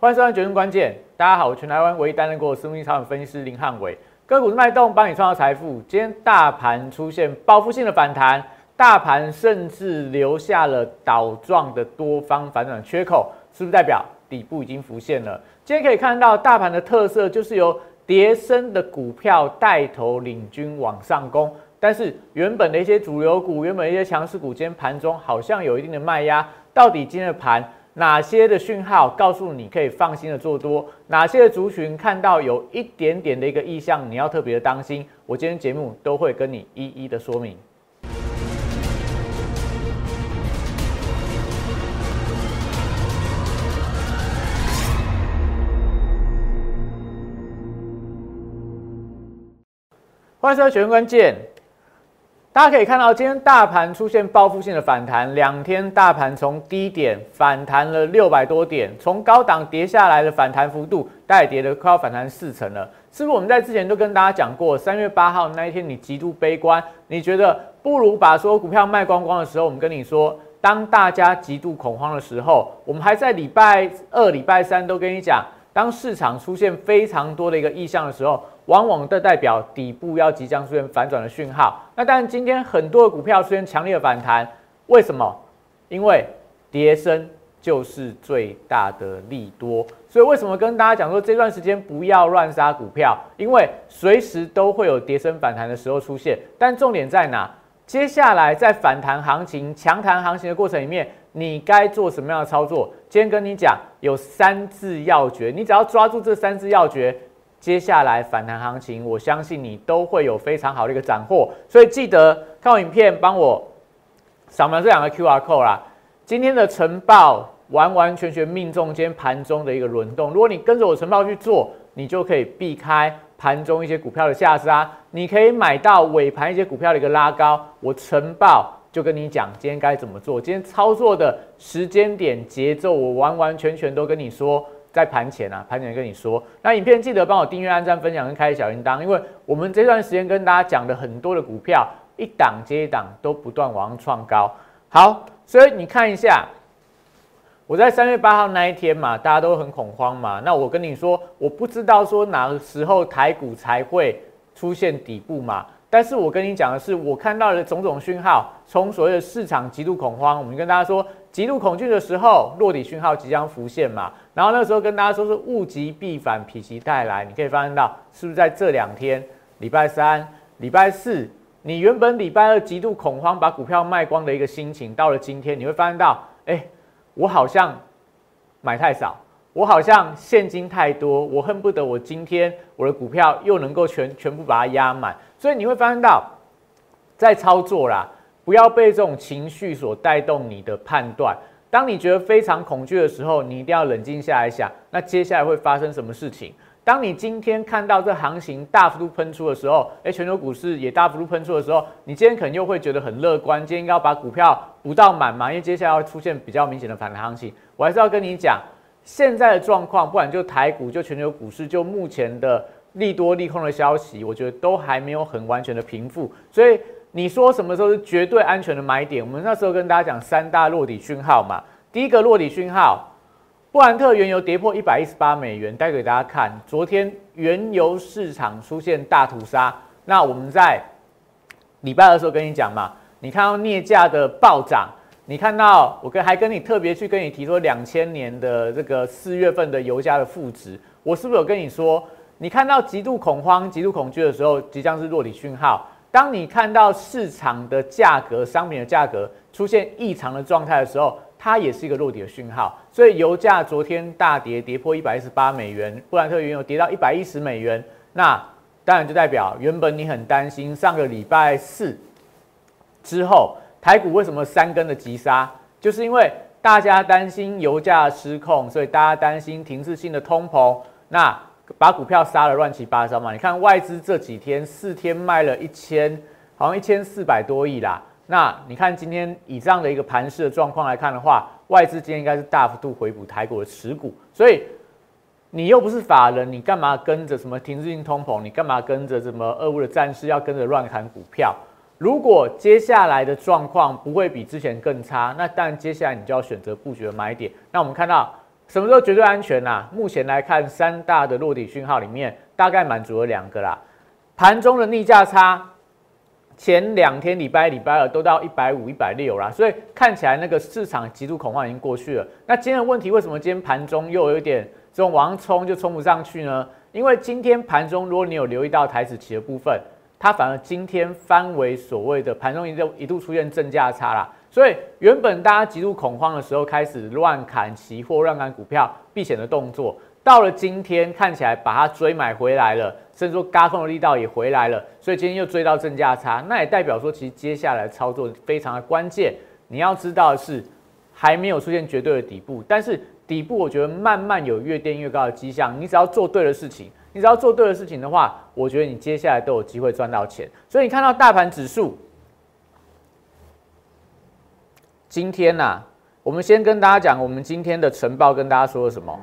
欢迎收看《决胜关键》，大家好，我全台湾唯一担任过私募超人分析师林汉伟，个股脉动帮你创造财富。今天大盘出现报复性的反弹，大盘甚至留下了倒状的多方反转缺口，是不是代表底部已经浮现了？今天可以看到大盘的特色就是由跌升的股票带头领军往上攻，但是原本的一些主流股、原本一些强势股，今天盘中好像有一定的卖压，到底今天的盘？哪些的讯号告诉你可以放心的做多？哪些族群看到有一点点的一个意向，你要特别的当心。我今天节目都会跟你一一的说明。欢迎收看《全关键》。大家可以看到，今天大盘出现报复性的反弹，两天大盘从低点反弹了六百多点，从高档跌下来的反弹幅度，大概跌了快要反弹四成了。是不是我们在之前都跟大家讲过，三月八号那一天你极度悲观，你觉得不如把所有股票卖光光的时候，我们跟你说，当大家极度恐慌的时候，我们还在礼拜二、礼拜三都跟你讲，当市场出现非常多的一个意向的时候。往往的代表底部要即将出现反转的讯号。那当然，今天很多的股票出现强烈的反弹，为什么？因为跌升就是最大的利多。所以为什么跟大家讲说这段时间不要乱杀股票？因为随时都会有跌升反弹的时候出现。但重点在哪？接下来在反弹行情、强弹行情的过程里面，你该做什么样的操作？今天跟你讲有三字要诀，你只要抓住这三字要诀。接下来反弹行情，我相信你都会有非常好的一个斩获，所以记得看我影片，帮我扫描这两个 Q R code 啦。今天的晨报完完全全命中今天盘中的一个轮动，如果你跟着我晨报去做，你就可以避开盘中一些股票的下杀，你可以买到尾盘一些股票的一个拉高。我晨报就跟你讲今天该怎么做，今天操作的时间点节奏，我完完全全都跟你说。在盘前啊，盘前跟你说，那影片记得帮我订阅、按赞、分享跟开小铃铛，因为我们这段时间跟大家讲的很多的股票，一档接一档都不断往上创高。好，所以你看一下，我在三月八号那一天嘛，大家都很恐慌嘛。那我跟你说，我不知道说哪个时候台股才会出现底部嘛。但是我跟你讲的是，我看到的种种讯号，从所谓的市场极度恐慌，我们跟大家说。极度恐惧的时候，落底讯号即将浮现嘛？然后那时候跟大家说是物极必反，否极泰来。你可以发现到，是不是在这两天，礼拜三、礼拜四，你原本礼拜二极度恐慌，把股票卖光的一个心情，到了今天，你会发现到，哎，我好像买太少，我好像现金太多，我恨不得我今天我的股票又能够全全部把它压满。所以你会发现到，在操作啦。不要被这种情绪所带动你的判断。当你觉得非常恐惧的时候，你一定要冷静下来想，那接下来会发生什么事情？当你今天看到这行情大幅度喷出的时候，诶，全球股市也大幅度喷出的时候，你今天可能又会觉得很乐观，今天应该要把股票补到满嘛？因为接下来会出现比较明显的反弹行情。我还是要跟你讲，现在的状况，不管就台股、就全球股市、就目前的利多利空的消息，我觉得都还没有很完全的平复，所以。你说什么时候是绝对安全的买点？我们那时候跟大家讲三大落底讯号嘛。第一个落底讯号，布兰特原油跌破一百一十八美元，带给大家看。昨天原油市场出现大屠杀。那我们在礼拜二的时候跟你讲嘛，你看到镍价的暴涨，你看到我跟还跟你特别去跟你提说两千年的这个四月份的油价的负值，我是不是有跟你说，你看到极度恐慌、极度恐惧的时候，即将是落底讯号。当你看到市场的价格、商品的价格出现异常的状态的时候，它也是一个落底的讯号。所以油价昨天大跌，跌破一百一十八美元，布兰特原油跌到一百一十美元。那当然就代表原本你很担心，上个礼拜四之后台股为什么三根的急杀，就是因为大家担心油价失控，所以大家担心停滞性的通膨。那把股票杀了乱七八糟嘛？你看外资这几天四天卖了一千，好像一千四百多亿啦。那你看今天以这样的一个盘势的状况来看的话，外资今天应该是大幅度回补台股的持股。所以你又不是法人，你干嘛跟着什么停滞性通膨？你干嘛跟着什么俄乌的战事要跟着乱砍股票？如果接下来的状况不会比之前更差，那当然接下来你就要选择布局的买点。那我们看到。什么时候绝对安全呐？目前来看，三大的落底讯号里面，大概满足了两个啦。盘中的逆价差，前两天礼拜礼拜二都到一百五、一百六啦，所以看起来那个市场极度恐慌已经过去了。那今天的问题，为什么今天盘中又有一点这种往上冲就冲不上去呢？因为今天盘中，如果你有留意到台子期的部分，它反而今天翻为所谓的盘中一度一度出现正价差啦。所以原本大家极度恐慌的时候，开始乱砍期货、乱砍股票避险的动作，到了今天看起来把它追买回来了，甚至说嘎空的力道也回来了，所以今天又追到正价差，那也代表说其实接下来操作非常的关键。你要知道的是，还没有出现绝对的底部，但是底部我觉得慢慢有越垫越高的迹象。你只要做对的事情，你只要做对的事情的话，我觉得你接下来都有机会赚到钱。所以你看到大盘指数。今天呐，我们先跟大家讲，我们今天的晨报跟大家说了什么？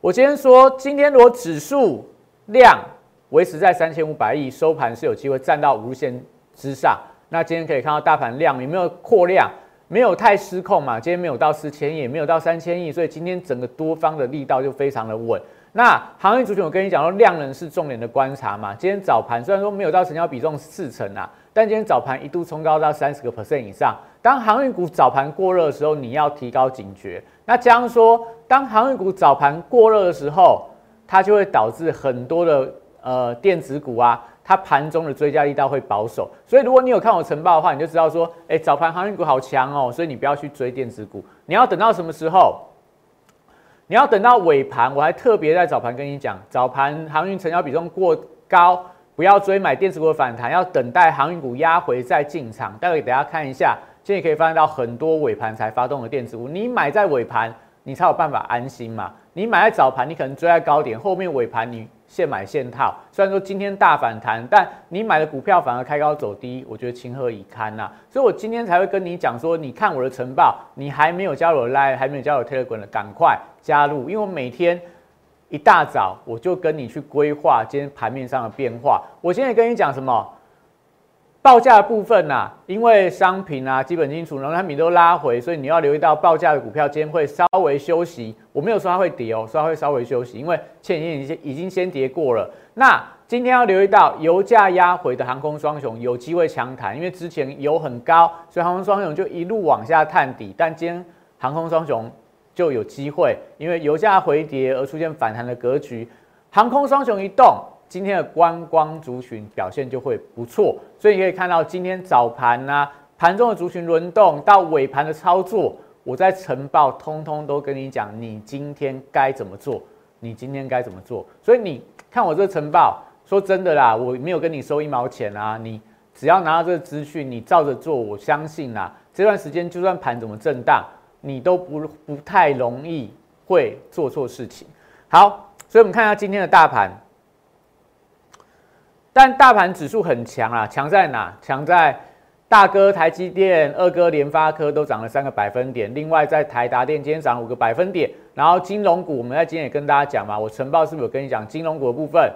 我今天说，今天如果指数量维持在三千五百亿，收盘是有机会站到无限之上。那今天可以看到大盘量有没有扩量，没有太失控嘛？今天没有到四千亿，也没有到三千亿，所以今天整个多方的力道就非常的稳。那行业族群，我跟你讲说，量能是重点的观察嘛。今天早盘虽然说没有到成交比重四成啊。但今天早盘一度冲高到三十个 percent 以上。当航运股早盘过热的时候，你要提高警觉。那这样说，当航运股早盘过热的时候，它就会导致很多的呃电子股啊，它盘中的追加力道会保守。所以如果你有看我晨报的话，你就知道说，哎，早盘航运股好强哦，所以你不要去追电子股。你要等到什么时候？你要等到尾盘。我还特别在早盘跟你讲，早盘航运成交比重过高。不要追买电子股的反弹，要等待航运股压回再进场。待会给大家看一下，今天可以发现到很多尾盘才发动的电子股，你买在尾盘，你才有办法安心嘛。你买在早盘，你可能追在高点，后面尾盘你现买现套。虽然说今天大反弹，但你买的股票反而开高走低，我觉得情何以堪呐。所以我今天才会跟你讲说，你看我的晨报，你还没有加入 Line，还没有加入 Telegram 的，赶快加入，因为我每天。一大早我就跟你去规划今天盘面上的变化。我现在跟你讲什么？报价部分呐，因为商品啊、基本金属、农产品都拉回，所以你要留意到报价的股票今天会稍微休息。我没有说它会跌哦，说它会稍微休息，因为前几天已经已经先跌过了。那今天要留意到油价压回的航空双雄有机会强弹，因为之前油很高，所以航空双雄就一路往下探底。但今天航空双雄。就有机会，因为油价回跌而出现反弹的格局，航空双雄一动，今天的观光族群表现就会不错。所以你可以看到今天早盘呐，盘中的族群轮动到尾盘的操作，我在晨报通通都跟你讲，你今天该怎么做，你今天该怎么做。所以你看我这晨报，说真的啦，我没有跟你收一毛钱啊，你只要拿到这个资讯，你照着做，我相信啦，这段时间就算盘怎么震荡。你都不不太容易会做错事情。好，所以我们看一下今天的大盘，但大盘指数很强啊，强在哪？强在大哥台积电、二哥联发科都涨了三个百分点，另外在台达电今天涨五个百分点。然后金融股，我们在今天也跟大家讲嘛，我晨报是不是有跟你讲金融股的部分？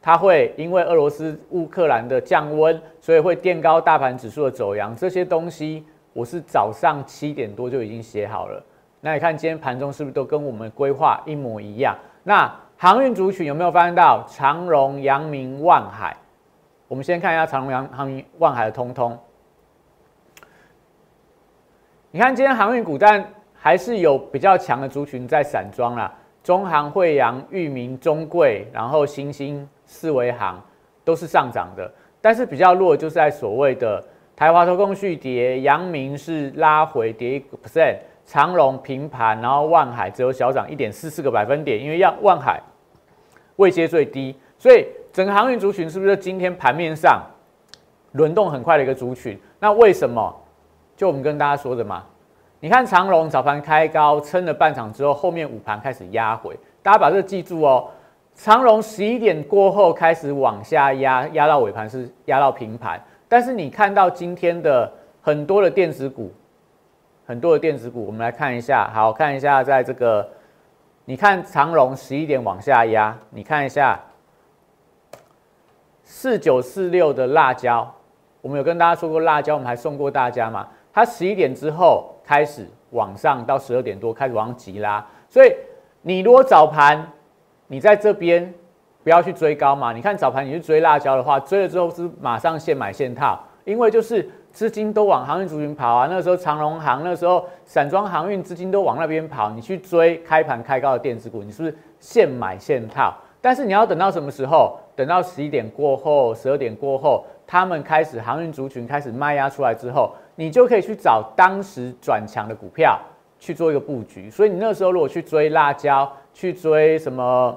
它会因为俄罗斯乌克兰的降温，所以会垫高大盘指数的走阳，这些东西。我是早上七点多就已经写好了，那你看今天盘中是不是都跟我们规划一模一样？那航运族群有没有发现到长荣、阳明、万海？我们先看一下长荣、阳、航明、万海的通通。你看今天航运股，但还是有比较强的族群在散装啦，中航、惠阳、裕民、中贵，然后新兴、四维航都是上涨的，但是比较弱就是在所谓的。台华投控续跌，阳明是拉回跌一个 percent，长隆平盘，然后万海只有小涨一点四四个百分点，因为要万海位阶最低，所以整个航运族群是不是今天盘面上轮动很快的一个族群？那为什么？就我们跟大家说的嘛，你看长隆早盘开高撑了半场之后，后面午盘开始压回，大家把这个记住哦。长隆十一点过后开始往下压，压到尾盘是压到平盘。但是你看到今天的很多的电子股，很多的电子股，我们来看一下，好看一下，在这个，你看长荣十一点往下压，你看一下四九四六的辣椒，我们有跟大家说过辣椒，我们还送过大家嘛，它十一点之后开始往上到十二点多开始往上急拉，所以你如果早盘你在这边不要去追高嘛，你看早盘你去追辣椒的话，追了之后是马上现买现套，因为就是资金都往航运族群跑啊，那时候长隆航，那时候散装航运资金都往那边跑，你去追开盘开高的电子股，你是不是现买现套？但是你要等到什么时候？等到十一点过后，十二点过后，他们开始航运族群开始卖压出来之后，你就可以去找当时转强的股票去做一个布局。所以你那时候如果去追辣椒，去追什么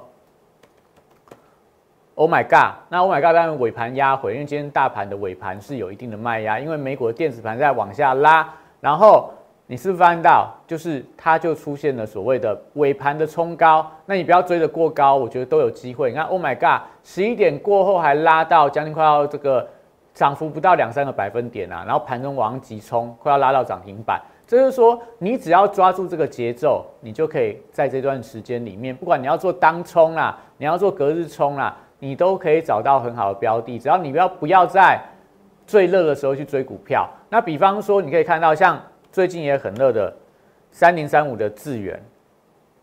？Oh my god！那 Oh my god！当然尾盘压回，因为今天大盘的尾盘是有一定的卖压，因为美股的电子盘在往下拉，然后。你是不是发现到，就是它就出现了所谓的尾盘的冲高，那你不要追得过高，我觉得都有机会。你看，Oh my God，十一点过后还拉到将近快要这个涨幅不到两三个百分点啊，然后盘中往急冲，快要拉到涨停板。这就是说，你只要抓住这个节奏，你就可以在这段时间里面，不管你要做当冲啦，你要做隔日冲啦，你都可以找到很好的标的。只要你不要不要在最热的时候去追股票。那比方说，你可以看到像。最近也很热的三零三五的智源，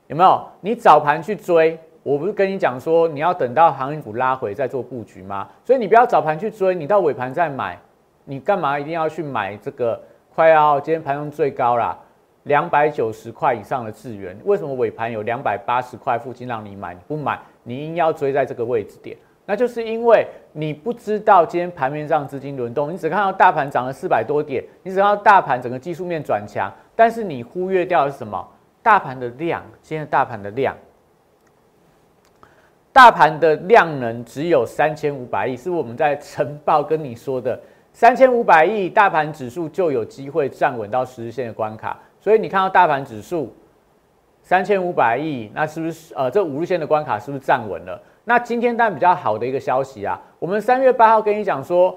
有没有？你早盘去追，我不是跟你讲说你要等到航运股拉回再做布局吗？所以你不要早盘去追，你到尾盘再买，你干嘛一定要去买这个快要今天盘中最高啦，两百九十块以上的智源？为什么尾盘有两百八十块附近让你买？你不买，你硬要追在这个位置点？那就是因为你不知道今天盘面上资金轮动，你只看到大盘涨了四百多点，你只看到大盘整个技术面转强，但是你忽略掉的是什么？大盘的量，今天大盘的量，大盘的量能只有三千五百亿，是我们在晨报跟你说的，三千五百亿大盘指数就有机会站稳到十日线的关卡，所以你看到大盘指数三千五百亿，那是不是呃这五日线的关卡是不是站稳了？那今天当然比较好的一个消息啊，我们三月八号跟你讲说，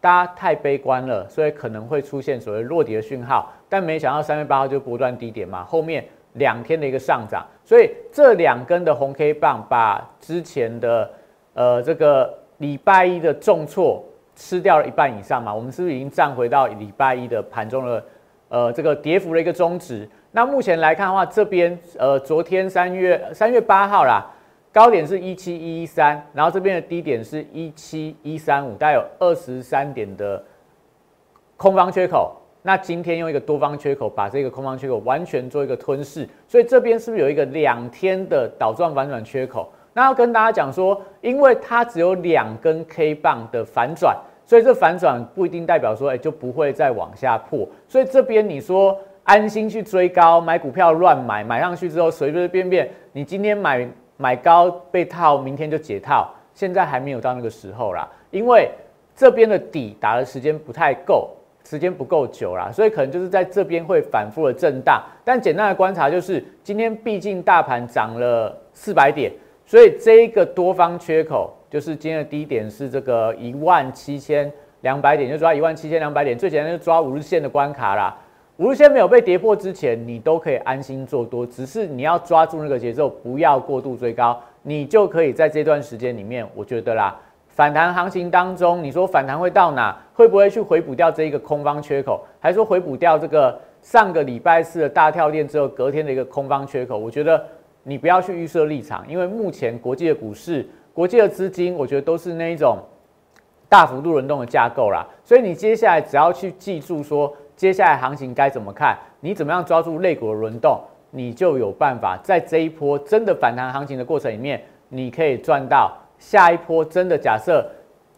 大家太悲观了，所以可能会出现所谓落底的讯号，但没想到三月八号就波段低点嘛，后面两天的一个上涨，所以这两根的红 K 棒把之前的呃这个礼拜一的重挫吃掉了一半以上嘛，我们是不是已经站回到礼拜一的盘中的呃这个跌幅的一个中值？那目前来看的话，这边呃昨天三月三月八号啦。高点是一七一一三，然后这边的低点是一七一三五，大概有二十三点的空方缺口。那今天用一个多方缺口把这个空方缺口完全做一个吞噬，所以这边是不是有一个两天的倒转反转缺口？那要跟大家讲说，因为它只有两根 K 棒的反转，所以这反转不一定代表说，哎就不会再往下破。所以这边你说安心去追高买股票乱买，买上去之后随随便便，你今天买。买高被套，明天就解套，现在还没有到那个时候啦，因为这边的底打的时间不太够，时间不够久啦，所以可能就是在这边会反复的震荡。但简单的观察就是，今天毕竟大盘涨了四百点，所以这一个多方缺口，就是今天的低点是这个一万七千两百点，就抓一万七千两百点，最简单就抓五日线的关卡啦。五日线没有被跌破之前，你都可以安心做多，只是你要抓住那个节奏，不要过度追高，你就可以在这段时间里面，我觉得啦，反弹行情当中，你说反弹会到哪？会不会去回补掉这一个空方缺口？还是说回补掉这个上个礼拜四的大跳链之后隔天的一个空方缺口？我觉得你不要去预设立场，因为目前国际的股市、国际的资金，我觉得都是那一种大幅度轮动的架构啦，所以你接下来只要去记住说。接下来行情该怎么看？你怎么样抓住肋骨的轮动，你就有办法在这一波真的反弹行情的过程里面，你可以赚到下一波真的假设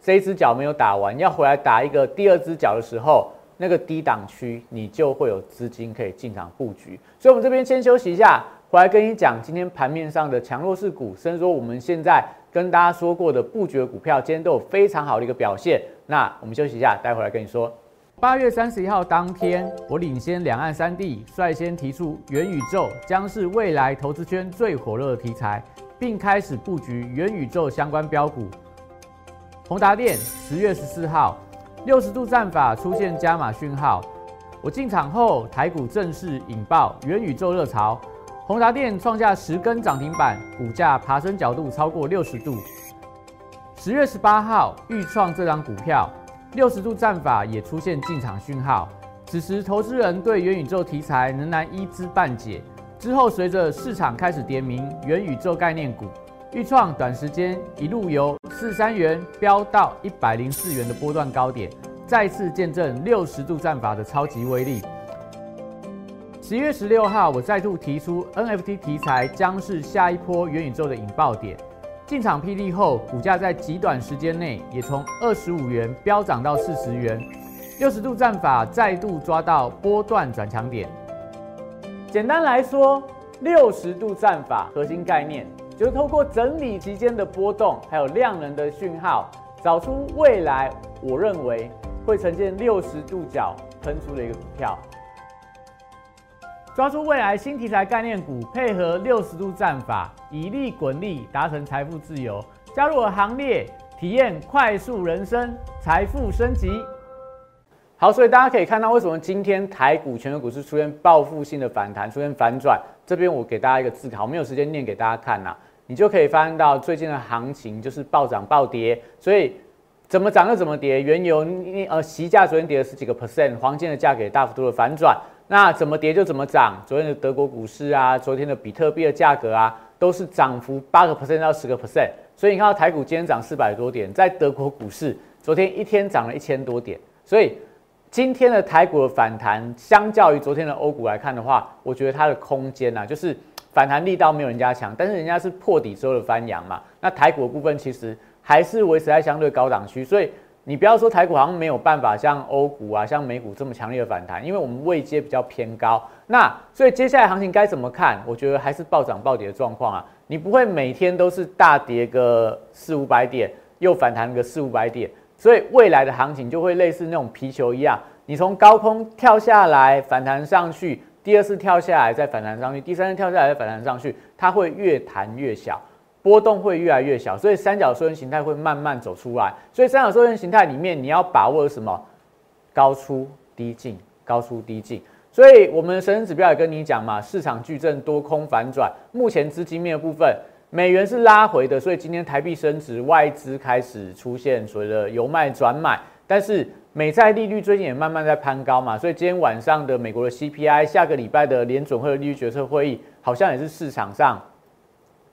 这只脚没有打完，要回来打一个第二只脚的时候，那个低档区你就会有资金可以进场布局。所以，我们这边先休息一下，回来跟你讲今天盘面上的强弱势股，甚至说我们现在跟大家说过的布局的股票，今天都有非常好的一个表现。那我们休息一下，待会来跟你说。八月三十一号当天，我领先两岸三地，率先提出元宇宙将是未来投资圈最火热的题材，并开始布局元宇宙相关标股。宏达电十月十四号，六十度战法出现加码讯号，我进场后，台股正式引爆元宇宙热潮，宏达电创下十根涨停板，股价爬升角度超过六十度。十月十八号，预创这张股票。六十度战法也出现进场讯号，此时投资人对元宇宙题材仍然一知半解。之后随着市场开始点名元宇宙概念股，预创短时间一路由四三元飙到一百零四元的波段高点，再次见证六十度战法的超级威力。十一月十六号，我再度提出 NFT 题材将是下一波元宇宙的引爆点。进场霹雳后，股价在极短时间内也从二十五元飙涨到四十元，六十度战法再度抓到波段转强点。简单来说，六十度战法核心概念就是透过整理期间的波动，还有量能的讯号，找出未来我认为会呈现六十度角喷出的一个股票。抓住未来新题材概念股，配合六十度战法，以利滚利，达成财富自由。加入我行列，体验快速人生，财富升级。好，所以大家可以看到，为什么今天台股、全球股市出现报复性的反弹，出现反转？这边我给大家一个字条，没有时间念给大家看呐，你就可以发现到最近的行情就是暴涨暴跌，所以怎么涨就怎么跌。原油呃，席价昨天跌了十几个 percent，黄金的价格大幅度的反转。那怎么跌就怎么涨。昨天的德国股市啊，昨天的比特币的价格啊，都是涨幅八个 percent 到十个 percent。所以你看到台股今天涨四百多点，在德国股市昨天一天涨了一千多点。所以今天的台股的反弹，相较于昨天的欧股来看的话，我觉得它的空间呐，就是反弹力道没有人家强，但是人家是破底之后的翻扬嘛。那台股的部分其实还是维持在相对高档区，所以。你不要说台股好像没有办法像欧股啊、像美股这么强烈的反弹，因为我们位阶比较偏高。那所以接下来行情该怎么看？我觉得还是暴涨暴跌的状况啊。你不会每天都是大跌个四五百点，又反弹个四五百点。所以未来的行情就会类似那种皮球一样，你从高空跳下来反弹上去，第二次跳下来再反弹上去，第三次跳下来再反弹上去，它会越弹越小。波动会越来越小，所以三角收圆形态会慢慢走出来。所以三角收圆形态里面，你要把握什么？高出低进，高出低进。所以我们的神人指标也跟你讲嘛，市场巨震多空反转。目前资金面的部分，美元是拉回的，所以今天台币升值，外资开始出现所谓的由卖转买。但是美债利率最近也慢慢在攀高嘛，所以今天晚上的美国的 CPI，下个礼拜的联准会的利率决策会议，好像也是市场上。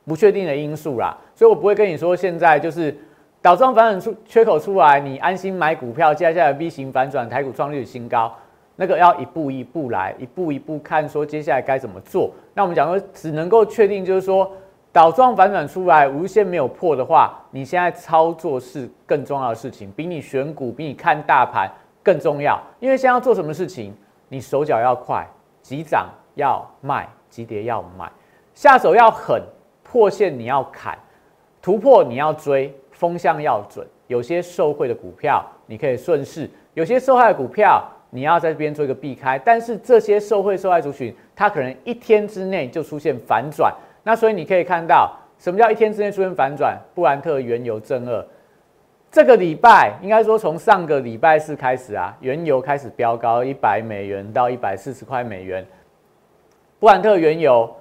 不确定的因素啦，所以我不会跟你说现在就是倒装反转出缺口出来，你安心买股票，接下来 V 型反转，台股创历史新高，那个要一步一步来，一步一步看，说接下来该怎么做。那我们讲说只能够确定就是说倒装反转出来，无限没有破的话，你现在操作是更重要的事情，比你选股，比你看大盘更重要。因为现在要做什么事情，你手脚要快，急涨要卖，急跌要买，下手要狠。破线你要砍，突破你要追，风向要准。有些受贿的股票你可以顺势，有些受害的股票你要在这边做一个避开。但是这些受贿受害族群，它可能一天之内就出现反转。那所以你可以看到，什么叫一天之内出现反转？布兰特原油正二，这个礼拜应该说从上个礼拜四开始啊，原油开始飙高一百美元到一百四十块美元，布兰特原油。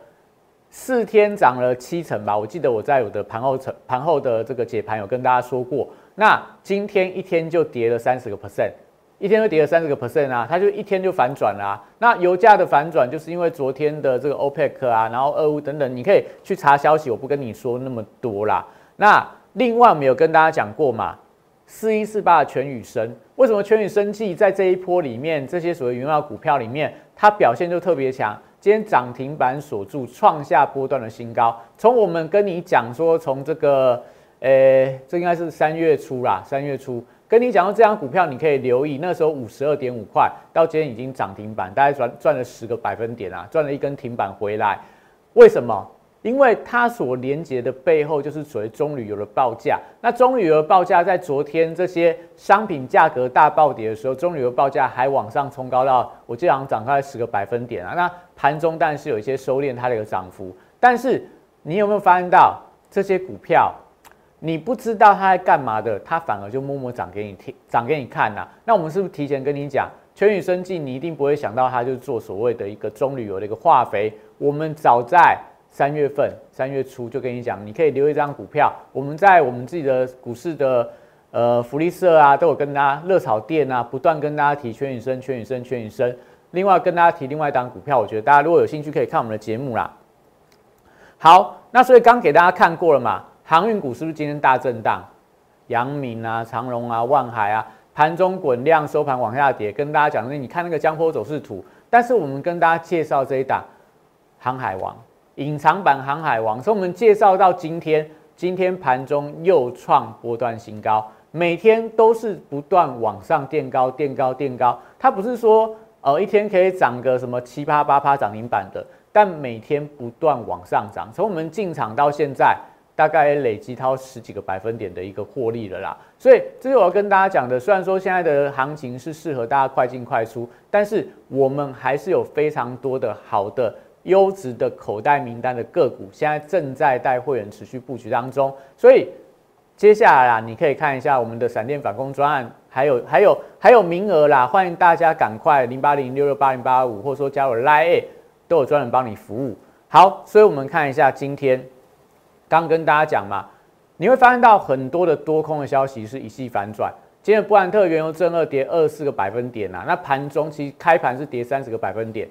四天涨了七成吧，我记得我在我的盘后成盘后的这个解盘有跟大家说过。那今天一天就跌了三十个 percent，一天就跌了三十个 percent 啊，它就一天就反转了。那油价的反转就是因为昨天的这个 OPEC 啊，然后俄乌等等，你可以去查消息，我不跟你说那么多啦。那另外我们有跟大家讲过嘛，四一四八的全宇生，为什么全宇生技在这一波里面，这些所谓原料股票里面，它表现就特别强？今天涨停板锁住，创下波段的新高。从我们跟你讲说，从这个，呃，这应该是三月初啦，三月初跟你讲到，这张股票你可以留意，那时候五十二点五块，到今天已经涨停板，大概赚赚了十个百分点啊，赚了一根停板回来。为什么？因为它所连接的背后就是所谓中旅游的报价。那中旅游报价在昨天这些商品价格大暴跌的时候，中旅游报价还往上冲高到，我记得好像涨开十个百分点啊。那盘中但是有一些收敛它的一个涨幅，但是你有没有发现到这些股票，你不知道它在干嘛的，它反而就默默涨给你听，涨给你看呐？那我们是不是提前跟你讲，全宇生技你一定不会想到它就是做所谓的一个中旅游的一个化肥？我们早在。三月份，三月初就跟你讲，你可以留一张股票。我们在我们自己的股市的呃福利社啊，都有跟大家热炒店啊，不断跟大家提全宇生、全宇生、全宇生。另外跟大家提另外一档股票，我觉得大家如果有兴趣可以看我们的节目啦。好，那所以刚给大家看过了嘛，航运股是不是今天大震荡？阳明啊、长荣啊、万海啊，盘中滚量收盘往下跌，跟大家讲那你看那个江波走势图。但是我们跟大家介绍这一档航海王，隐藏版航海王，所以我们介绍到今天，今天盘中又创波段新高，每天都是不断往上垫高、垫高、垫高。它不是说呃一天可以涨个什么七八八趴涨停板的，但每天不断往上涨。从我们进场到现在。大概累积掏十几个百分点的一个获利了啦，所以这是我要跟大家讲的。虽然说现在的行情是适合大家快进快出，但是我们还是有非常多的好的优质的口袋名单的个股，现在正在带会员持续布局当中。所以接下来啊，你可以看一下我们的闪电反攻专案，还有还有还有名额啦，欢迎大家赶快零八零六六八零八五，或者说加入 Line，都有专人帮你服务。好，所以我们看一下今天。刚跟大家讲嘛，你会发现到很多的多空的消息是一系反转。今天布兰特原油正二跌二四个百分点呐，那盘中其实开盘是跌三十个百分点。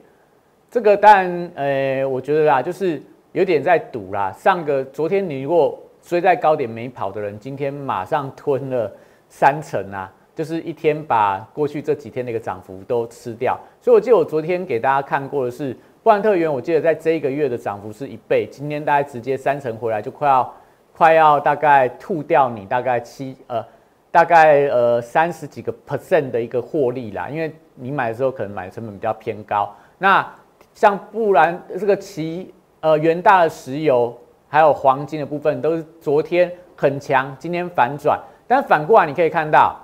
这个当然，呃，我觉得啦，就是有点在赌啦。上个昨天你如果追在高点没跑的人，今天马上吞了三成啊，就是一天把过去这几天的一个涨幅都吃掉。所以我记得我昨天给大家看过的是。布兰特原我记得在这一个月的涨幅是一倍，今天大概直接三成回来，就快要快要大概吐掉你大概七呃大概呃三十几个 percent 的一个获利啦，因为你买的时候可能买的成本比较偏高。那像布兰这个奇呃元大的石油还有黄金的部分都是昨天很强，今天反转，但反过来你可以看到，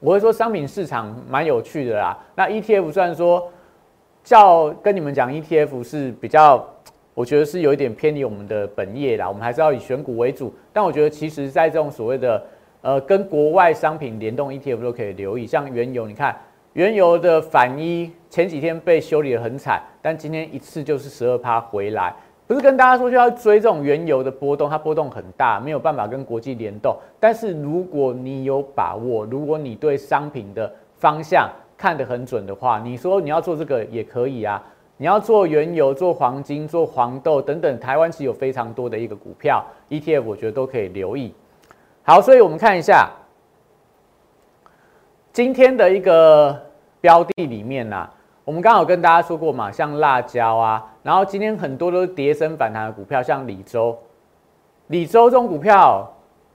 我会说商品市场蛮有趣的啦。那 ETF 虽然说。叫跟你们讲，ETF 是比较，我觉得是有一点偏离我们的本业啦。我们还是要以选股为主。但我觉得，其实，在这种所谓的呃跟国外商品联动 ETF 都可以留意。像原油，你看原油的反一前几天被修理的很惨，但今天一次就是十二趴回来。不是跟大家说就要追这种原油的波动，它波动很大，没有办法跟国际联动。但是如果你有把握，如果你对商品的方向，看得很准的话，你说你要做这个也可以啊。你要做原油、做黄金、做黄豆等等，台湾其实有非常多的一个股票 ETF，我觉得都可以留意。好，所以我们看一下今天的一个标的里面呢，我们刚好跟大家说过嘛，像辣椒啊，然后今天很多都是跌升反弹的股票，像李州、李州这种股票，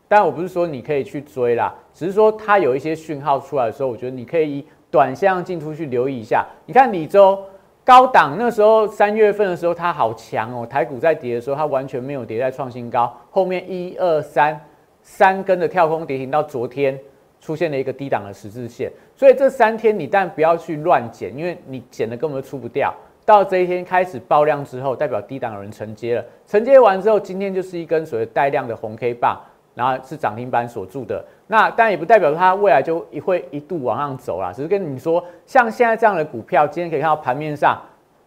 但我不是说你可以去追啦，只是说它有一些讯号出来的时候，我觉得你可以。短线进出去留意一下，你看李州高档那时候三月份的时候它好强哦，台股在跌的时候它完全没有跌在创新高，后面一二三三根的跳空跌停到昨天出现了一个低档的十字线，所以这三天你但不要去乱减，因为你减的根本就出不掉。到这一天开始爆量之后，代表低档有人承接了，承接完之后，今天就是一根所谓带量的红 K 棒。然后是涨停板锁住的，那当然也不代表它未来就一会一度往上走啦，只是跟你说，像现在这样的股票，今天可以看到盘面上，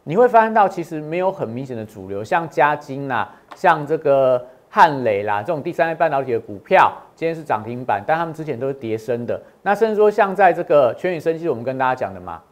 你会发现到其实没有很明显的主流，像嘉金啦，像这个汉磊啦，这种第三代半导体的股票，今天是涨停板，但他们之前都是跌升的。那甚至说像在这个全宇升机，我们跟大家讲的嘛，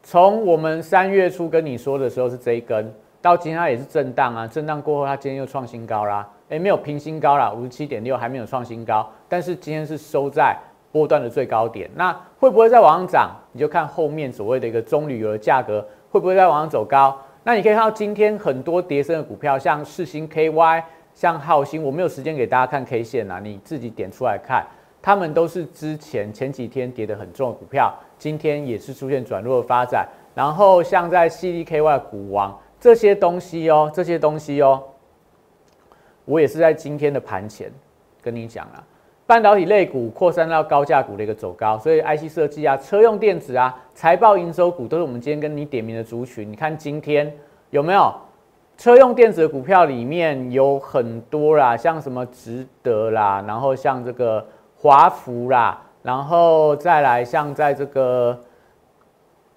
从我们三月初跟你说的时候是这一根，到今天它也是震荡啊，震荡过后它今天又创新高啦。哎，没有平新高啦，五十七点六还没有创新高，但是今天是收在波段的最高点。那会不会再往上涨？你就看后面所谓的一个中旅游的价格会不会再往上走高。那你可以看到今天很多跌升的股票，像世星 KY、像浩星，我没有时间给大家看 K 线啊，你自己点出来看，他们都是之前前几天跌得很重的股票，今天也是出现转弱的发展。然后像在 CDKY 股王这些东西哦，这些东西哦。我也是在今天的盘前跟你讲啊，半导体类股扩散到高价股的一个走高，所以 IC 设计啊、车用电子啊、财报营收股都是我们今天跟你点名的族群。你看今天有没有车用电子的股票里面有很多啦，像什么值得啦，然后像这个华福啦，然后再来像在这个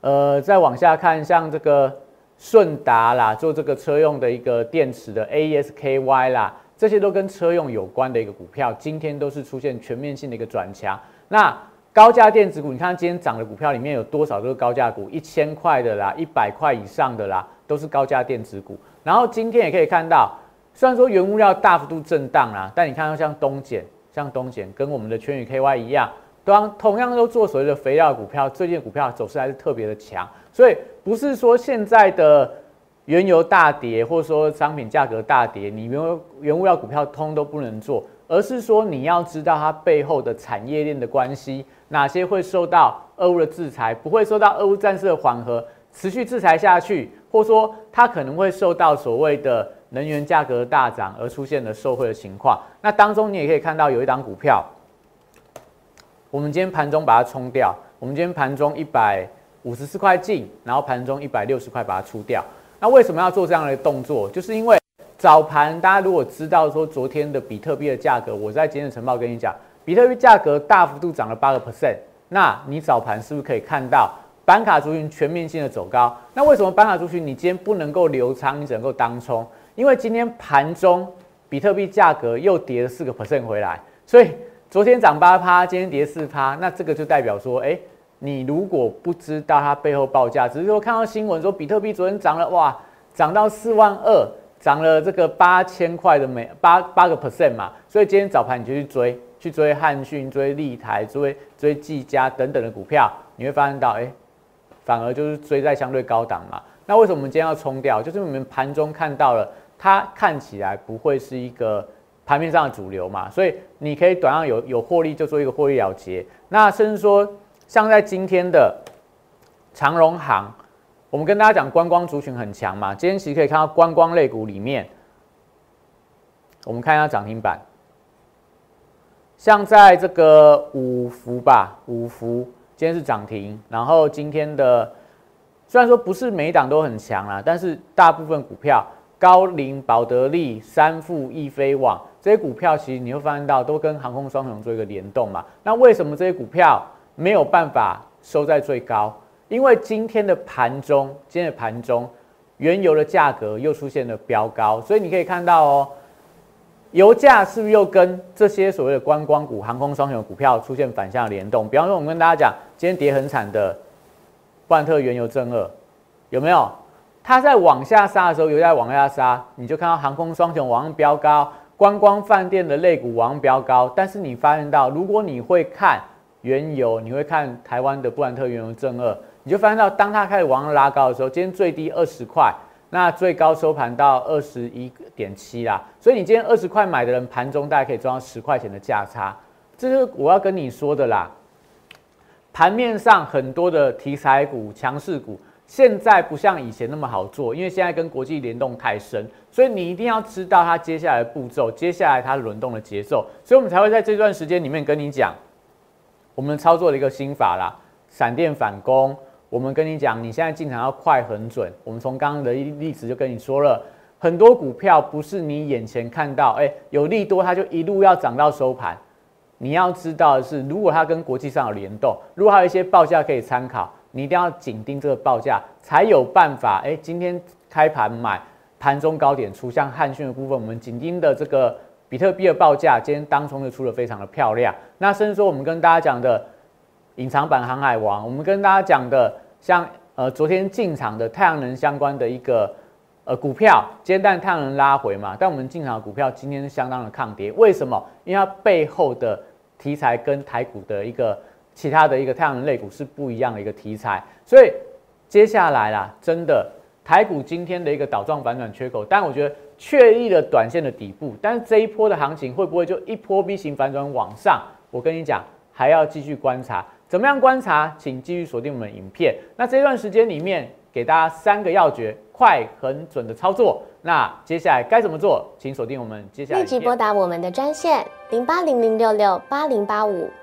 呃再往下看，像这个。顺达啦，做这个车用的一个电池的 ASKY 啦，这些都跟车用有关的一个股票，今天都是出现全面性的一个转强。那高价电子股，你看今天涨的股票里面有多少都是高价股，一千块的啦，一百块以上的啦，都是高价电子股。然后今天也可以看到，虽然说原物料大幅度震荡啦，但你看到像东碱、像东碱跟我们的全宇 KY 一样，当同样都做所谓的肥料股票，最近股票走势还是特别的强。所以不是说现在的原油大跌，或者说商品价格大跌，你原原物料股票通都不能做，而是说你要知道它背后的产业链的关系。哪些会受到俄乌的制裁，不会受到俄乌战事的缓和，持续制裁下去，或者说它可能会受到所谓的能源价格大涨而出现的受惠的情况。那当中你也可以看到有一档股票，我们今天盘中把它冲掉，我们今天盘中一百五十四块进，然后盘中一百六十块把它出掉。那为什么要做这样的动作？就是因为早盘大家如果知道说昨天的比特币的价格，我在今天的晨报跟你讲。比特币价格大幅度涨了八个 percent，那你早盘是不是可以看到板卡族群全面性的走高？那为什么板卡族群你今天不能够留仓，你只能够当冲？因为今天盘中比特币价格又跌了四个 percent 回来，所以昨天涨八趴，今天跌四趴，那这个就代表说，哎，你如果不知道它背后报价，只是说看到新闻说比特币昨天涨了，哇，涨到四万二，涨了这个八千块的美八八个 percent 嘛，所以今天早盘你就去追。去追汉讯、追立台、追追技嘉等等的股票，你会发现到，哎，反而就是追在相对高档嘛。那为什么我们今天要冲掉？就是我们盘中看到了，它看起来不会是一个盘面上的主流嘛，所以你可以短上有有获利就做一个获利了结。那甚至说，像在今天的长荣行，我们跟大家讲观光族群很强嘛，今天其实可以看到观光类股里面，我们看一下涨停板。像在这个五福吧，五福今天是涨停，然后今天的虽然说不是每档都很强啦，但是大部分股票高瓴、宝德利、三富、易飞网这些股票，其实你会发现到都跟航空双雄做一个联动嘛。那为什么这些股票没有办法收在最高？因为今天的盘中，今天的盘中原油的价格又出现了飙高，所以你可以看到哦。油价是不是又跟这些所谓的观光股、航空双雄股票出现反向联动？比方说，我们跟大家讲，今天跌很惨的万特原油正二，有没有？它在往下杀的时候，油价往下杀，你就看到航空双雄往上飙高，观光饭店的类股往上飙高。但是你发现到，如果你会看原油，你会看台湾的布兰特原油正二，你就发现到，当它开始往上拉高的时候，今天最低二十块。那最高收盘到二十一点七啦，所以你今天二十块买的人，盘中大概可以赚到十块钱的价差，这是我要跟你说的啦。盘面上很多的题材股、强势股，现在不像以前那么好做，因为现在跟国际联动太深，所以你一定要知道它接下来的步骤，接下来它轮动的节奏，所以我们才会在这段时间里面跟你讲，我们操作的一个心法啦，闪电反攻。我们跟你讲，你现在进场要快很准。我们从刚刚的例子就跟你说了，很多股票不是你眼前看到，哎，有利多它就一路要涨到收盘。你要知道的是，如果它跟国际上有联动，如果还有一些报价可以参考，你一定要紧盯这个报价，才有办法。哎，今天开盘买，盘中高点出，像汉讯的部分，我们紧盯的这个比特币的报价，今天当冲就出的非常的漂亮。那甚至说，我们跟大家讲的隐藏版航海王，我们跟大家讲的。像呃昨天进场的太阳能相关的一个呃股票，今天但太阳能拉回嘛，但我们进场的股票今天是相当的抗跌，为什么？因为它背后的题材跟台股的一个其他的一个太阳能类股是不一样的一个题材，所以接下来啦，真的台股今天的一个倒状反转缺口，但我觉得确立了短线的底部，但是这一波的行情会不会就一波 V 型反转往上？我跟你讲，还要继续观察。怎么样观察？请继续锁定我们影片。那这段时间里面，给大家三个要诀，快、很准的操作。那接下来该怎么做？请锁定我们接下来。立即拨打我们的专线零八零零六六八零八五